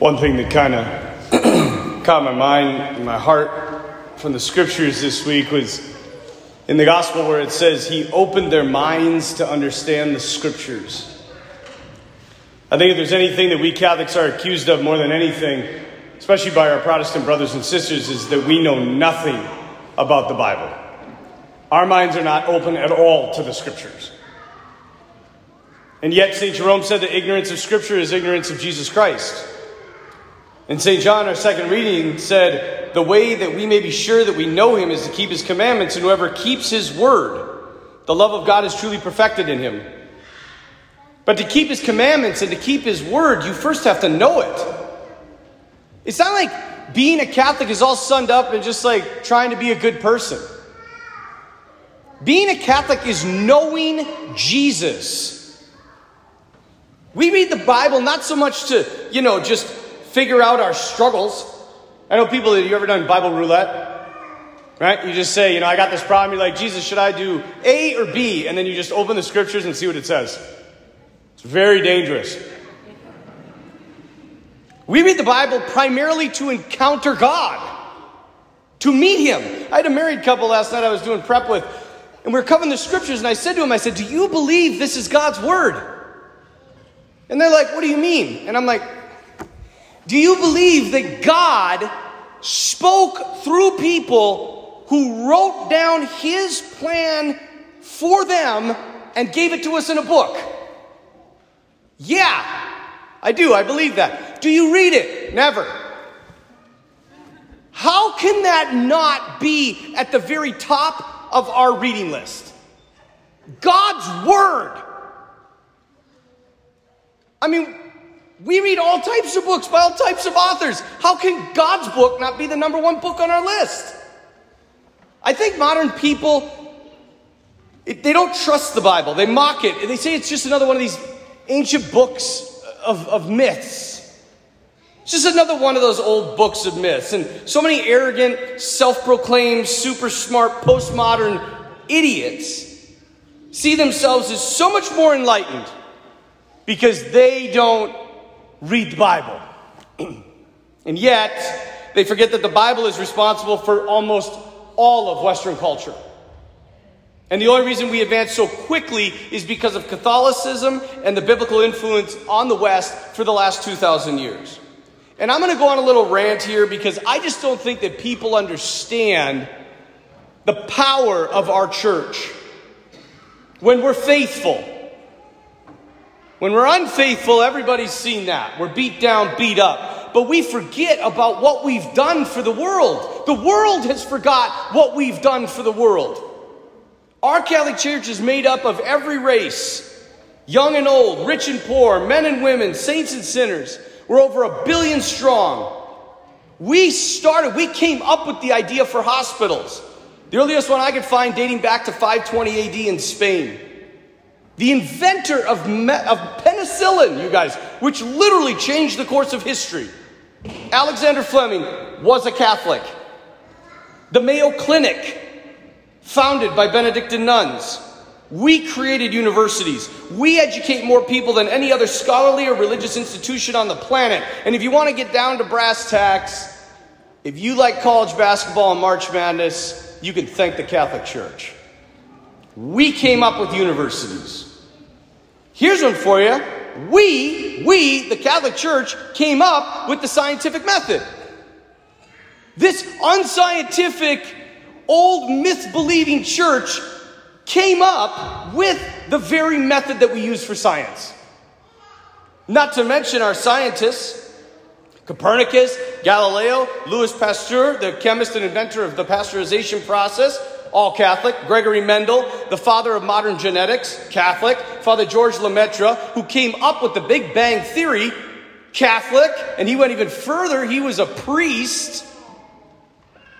One thing that kind of caught my mind and my heart from the scriptures this week was in the gospel where it says he opened their minds to understand the scriptures. I think if there's anything that we Catholics are accused of more than anything, especially by our Protestant brothers and sisters, is that we know nothing about the Bible. Our minds are not open at all to the scriptures. And yet, St. Jerome said that ignorance of scripture is ignorance of Jesus Christ. And St. John, our second reading, said, The way that we may be sure that we know him is to keep his commandments, and whoever keeps his word, the love of God is truly perfected in him. But to keep his commandments and to keep his word, you first have to know it. It's not like being a Catholic is all sunned up and just like trying to be a good person. Being a Catholic is knowing Jesus. We read the Bible not so much to, you know, just figure out our struggles. I know people that you ever done Bible roulette? Right? You just say, you know, I got this problem. You're like, Jesus, should I do A or B? And then you just open the scriptures and see what it says. It's very dangerous. We read the Bible primarily to encounter God, to meet Him. I had a married couple last night I was doing prep with, and we were covering the scriptures, and I said to him, I said, Do you believe this is God's Word? And they're like, What do you mean? And I'm like, Do you believe that God spoke through people who wrote down His plan for them and gave it to us in a book? Yeah, I do. I believe that. Do you read it? Never. How can that not be at the very top of our reading list? God's Word. I mean, we read all types of books by all types of authors. How can God's book not be the number one book on our list? I think modern people, they don't trust the Bible. They mock it. They say it's just another one of these ancient books of, of myths. It's just another one of those old books of myths. And so many arrogant, self proclaimed, super smart, postmodern idiots see themselves as so much more enlightened because they don't read the Bible. and yet, they forget that the Bible is responsible for almost all of Western culture. And the only reason we advance so quickly is because of Catholicism and the biblical influence on the West for the last 2,000 years. And I'm going to go on a little rant here because I just don't think that people understand the power of our church when we're faithful. When we're unfaithful, everybody's seen that. We're beat down, beat up. But we forget about what we've done for the world. The world has forgot what we've done for the world. Our Catholic Church is made up of every race young and old, rich and poor, men and women, saints and sinners. We're over a billion strong. We started, we came up with the idea for hospitals. The earliest one I could find dating back to 520 AD in Spain. The inventor of, me- of penicillin, you guys, which literally changed the course of history. Alexander Fleming was a Catholic. The Mayo Clinic founded by Benedictine nuns. We created universities. We educate more people than any other scholarly or religious institution on the planet. And if you want to get down to brass tacks, if you like college basketball and March Madness, you can thank the Catholic Church. We came up with universities. Here's one for you. We, we, the Catholic Church, came up with the scientific method. This unscientific old myth believing church came up with the very method that we use for science. Not to mention our scientists Copernicus, Galileo, Louis Pasteur, the chemist and inventor of the pasteurization process, all Catholic. Gregory Mendel, the father of modern genetics, Catholic. Father George Lemaitre, who came up with the Big Bang Theory, Catholic. And he went even further, he was a priest.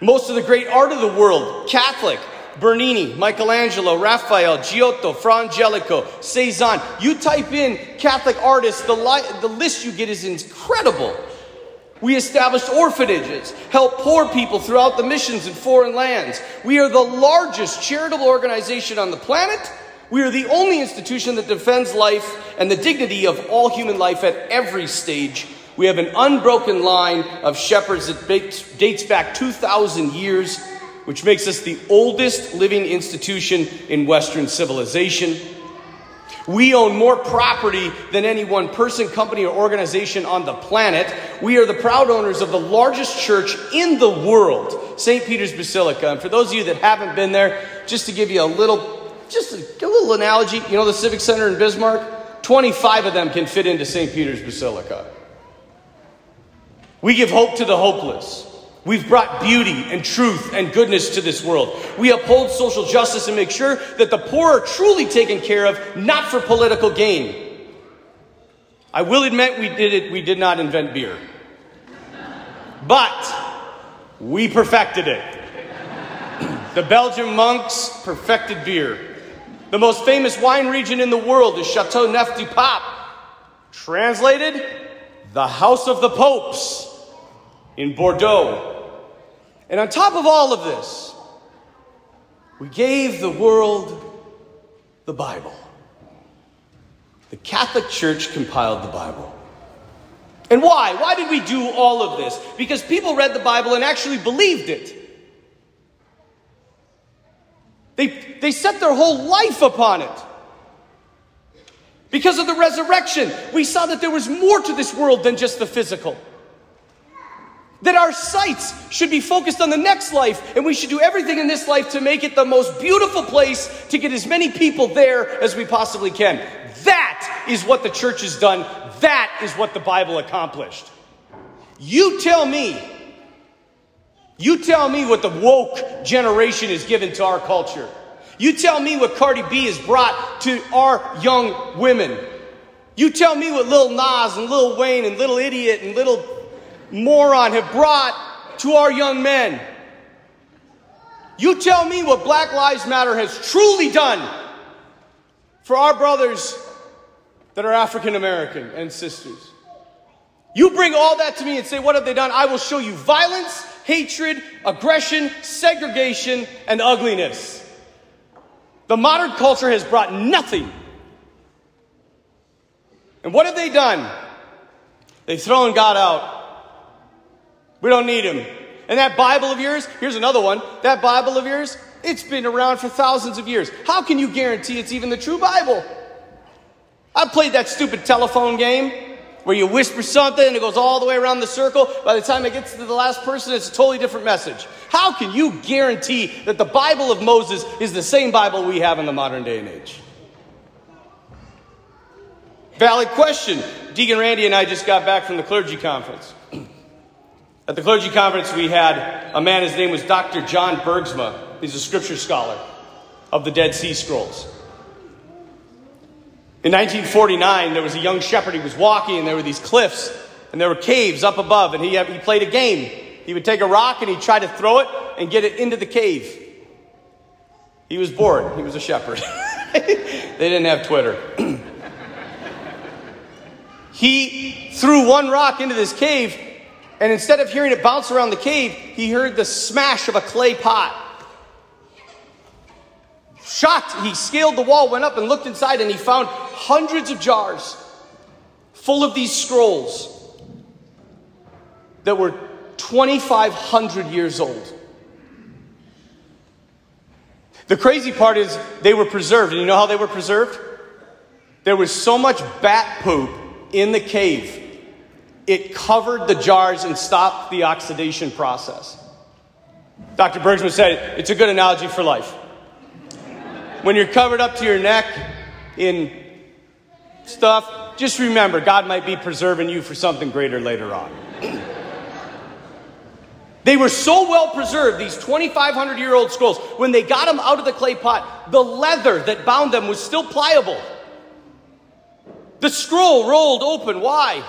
Most of the great art of the world, Catholic. Bernini, Michelangelo, Raphael, Giotto, Fra Angelico, Cezanne. You type in Catholic artists, the, li- the list you get is incredible. We established orphanages, helped poor people throughout the missions in foreign lands. We are the largest charitable organization on the planet. We are the only institution that defends life and the dignity of all human life at every stage We have an unbroken line of shepherds that dates back 2,000 years, which makes us the oldest living institution in Western civilization. We own more property than any one person, company, or organization on the planet. We are the proud owners of the largest church in the world, St. Peter's Basilica. And for those of you that haven't been there, just to give you a little, just a, a little analogy, you know the Civic Center in Bismarck? 25 of them can fit into St. Peter's Basilica. We give hope to the hopeless. We've brought beauty and truth and goodness to this world. We uphold social justice and make sure that the poor are truly taken care of, not for political gain. I will admit we did it, we did not invent beer. But we perfected it. the Belgian monks perfected beer. The most famous wine region in the world is Chateau Neuf du Pape. Translated, the house of the popes in Bordeaux. And on top of all of this, we gave the world the Bible. The Catholic Church compiled the Bible. And why? Why did we do all of this? Because people read the Bible and actually believed it. They, they set their whole life upon it. Because of the resurrection, we saw that there was more to this world than just the physical. That our sights should be focused on the next life, and we should do everything in this life to make it the most beautiful place to get as many people there as we possibly can. That is what the church has done. That is what the Bible accomplished. You tell me, you tell me what the woke generation is given to our culture. You tell me what Cardi B has brought to our young women. You tell me what Lil Nas and Lil Wayne and Little Idiot and Little moron have brought to our young men. You tell me what Black Lives Matter has truly done for our brothers that are African American and sisters. You bring all that to me and say, What have they done? I will show you violence, hatred, aggression, segregation, and ugliness. The modern culture has brought nothing. And what have they done? They've thrown God out. We don't need him. And that Bible of yours, here's another one. That Bible of yours, it's been around for thousands of years. How can you guarantee it's even the true Bible? I played that stupid telephone game where you whisper something and it goes all the way around the circle. By the time it gets to the last person, it's a totally different message. How can you guarantee that the Bible of Moses is the same Bible we have in the modern day and age? Valid question. Deacon Randy and I just got back from the clergy conference. At the clergy conference, we had a man, his name was Dr. John Bergsma. He's a scripture scholar of the Dead Sea Scrolls. In 1949, there was a young shepherd. He was walking, and there were these cliffs, and there were caves up above, and he, he played a game. He would take a rock and he'd try to throw it and get it into the cave. He was bored. He was a shepherd. they didn't have Twitter. he threw one rock into this cave and instead of hearing it bounce around the cave, he heard the smash of a clay pot. Shocked, he scaled the wall, went up and looked inside, and he found hundreds of jars full of these scrolls that were 2,500 years old. The crazy part is they were preserved. And you know how they were preserved? There was so much bat poop in the cave it covered the jars and stopped the oxidation process. Dr. Bergsma said it's a good analogy for life. When you're covered up to your neck in stuff, just remember God might be preserving you for something greater later on. they were so well preserved, these 2,500 year old scrolls, when they got them out of the clay pot, the leather that bound them was still pliable. The scroll rolled open. Why?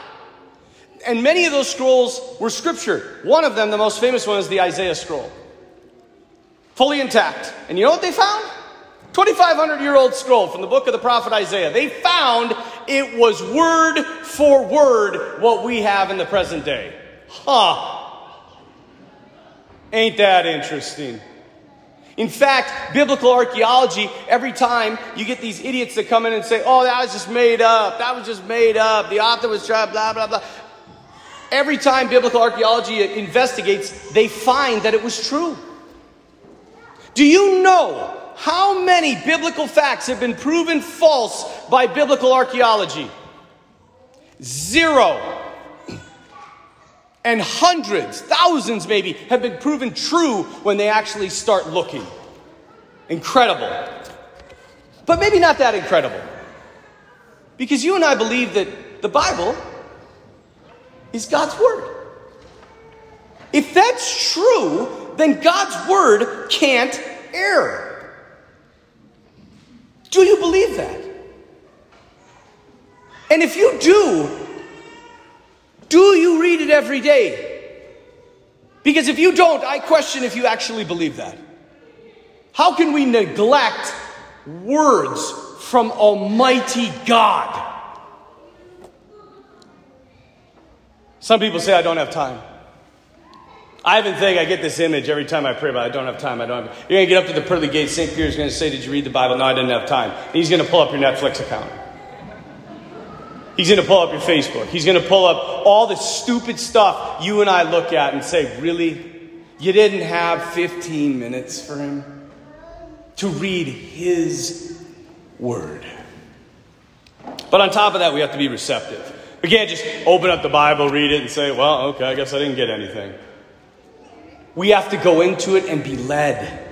And many of those scrolls were scripture. One of them, the most famous one, is the Isaiah scroll. Fully intact. And you know what they found? 2,500 year old scroll from the book of the prophet Isaiah. They found it was word for word what we have in the present day. Huh. Ain't that interesting? In fact, biblical archaeology, every time you get these idiots that come in and say, oh, that was just made up, that was just made up, the author was trying, blah, blah, blah. Every time biblical archaeology investigates, they find that it was true. Do you know how many biblical facts have been proven false by biblical archaeology? Zero. And hundreds, thousands maybe, have been proven true when they actually start looking. Incredible. But maybe not that incredible. Because you and I believe that the Bible is God's Word. If that's true, then God's Word can't err. Do you believe that? And if you do, do you read it every day? Because if you don't, I question if you actually believe that. How can we neglect words from Almighty God? Some people say I don't have time. I even think I get this image every time I pray about it. I don't have time. I don't have. You're going to get up to the pearly gate. St. Peter's going to say, Did you read the Bible? No, I didn't have time. And he's going to pull up your Netflix account. He's going to pull up your Facebook. He's going to pull up all the stupid stuff you and I look at and say, Really? You didn't have 15 minutes for him to read his word. But on top of that, we have to be receptive. We can't just open up the Bible, read it, and say, well, okay, I guess I didn't get anything. We have to go into it and be led.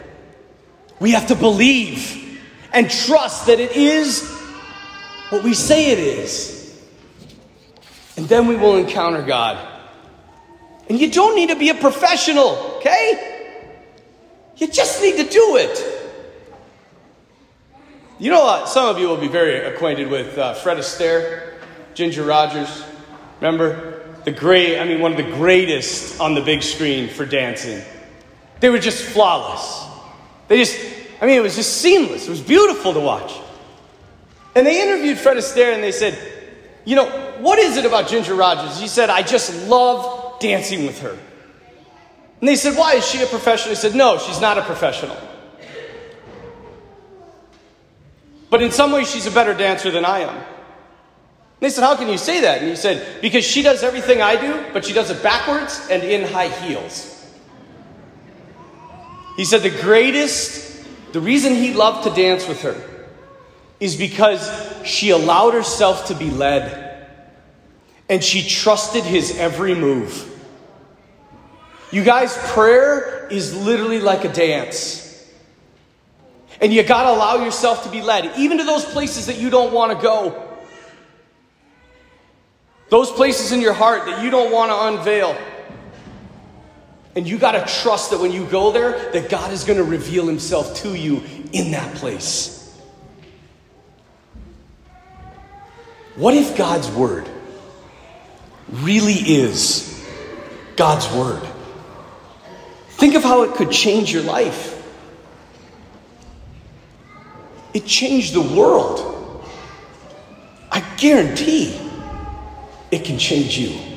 We have to believe and trust that it is what we say it is. And then we will encounter God. And you don't need to be a professional, okay? You just need to do it. You know, uh, some of you will be very acquainted with uh, Fred Astaire. Ginger Rogers. Remember? The great, I mean, one of the greatest on the big screen for dancing. They were just flawless. They just, I mean, it was just seamless. It was beautiful to watch. And they interviewed Fred Astaire and they said, You know, what is it about Ginger Rogers? He said, I just love dancing with her. And they said, Why? Is she a professional? He said, No, she's not a professional. But in some ways, she's a better dancer than I am. They said, How can you say that? And he said, Because she does everything I do, but she does it backwards and in high heels. He said, The greatest, the reason he loved to dance with her is because she allowed herself to be led and she trusted his every move. You guys, prayer is literally like a dance. And you got to allow yourself to be led, even to those places that you don't want to go. Those places in your heart that you don't want to unveil. And you got to trust that when you go there, that God is going to reveal himself to you in that place. What if God's word really is God's word? Think of how it could change your life. It changed the world. I guarantee it can change you.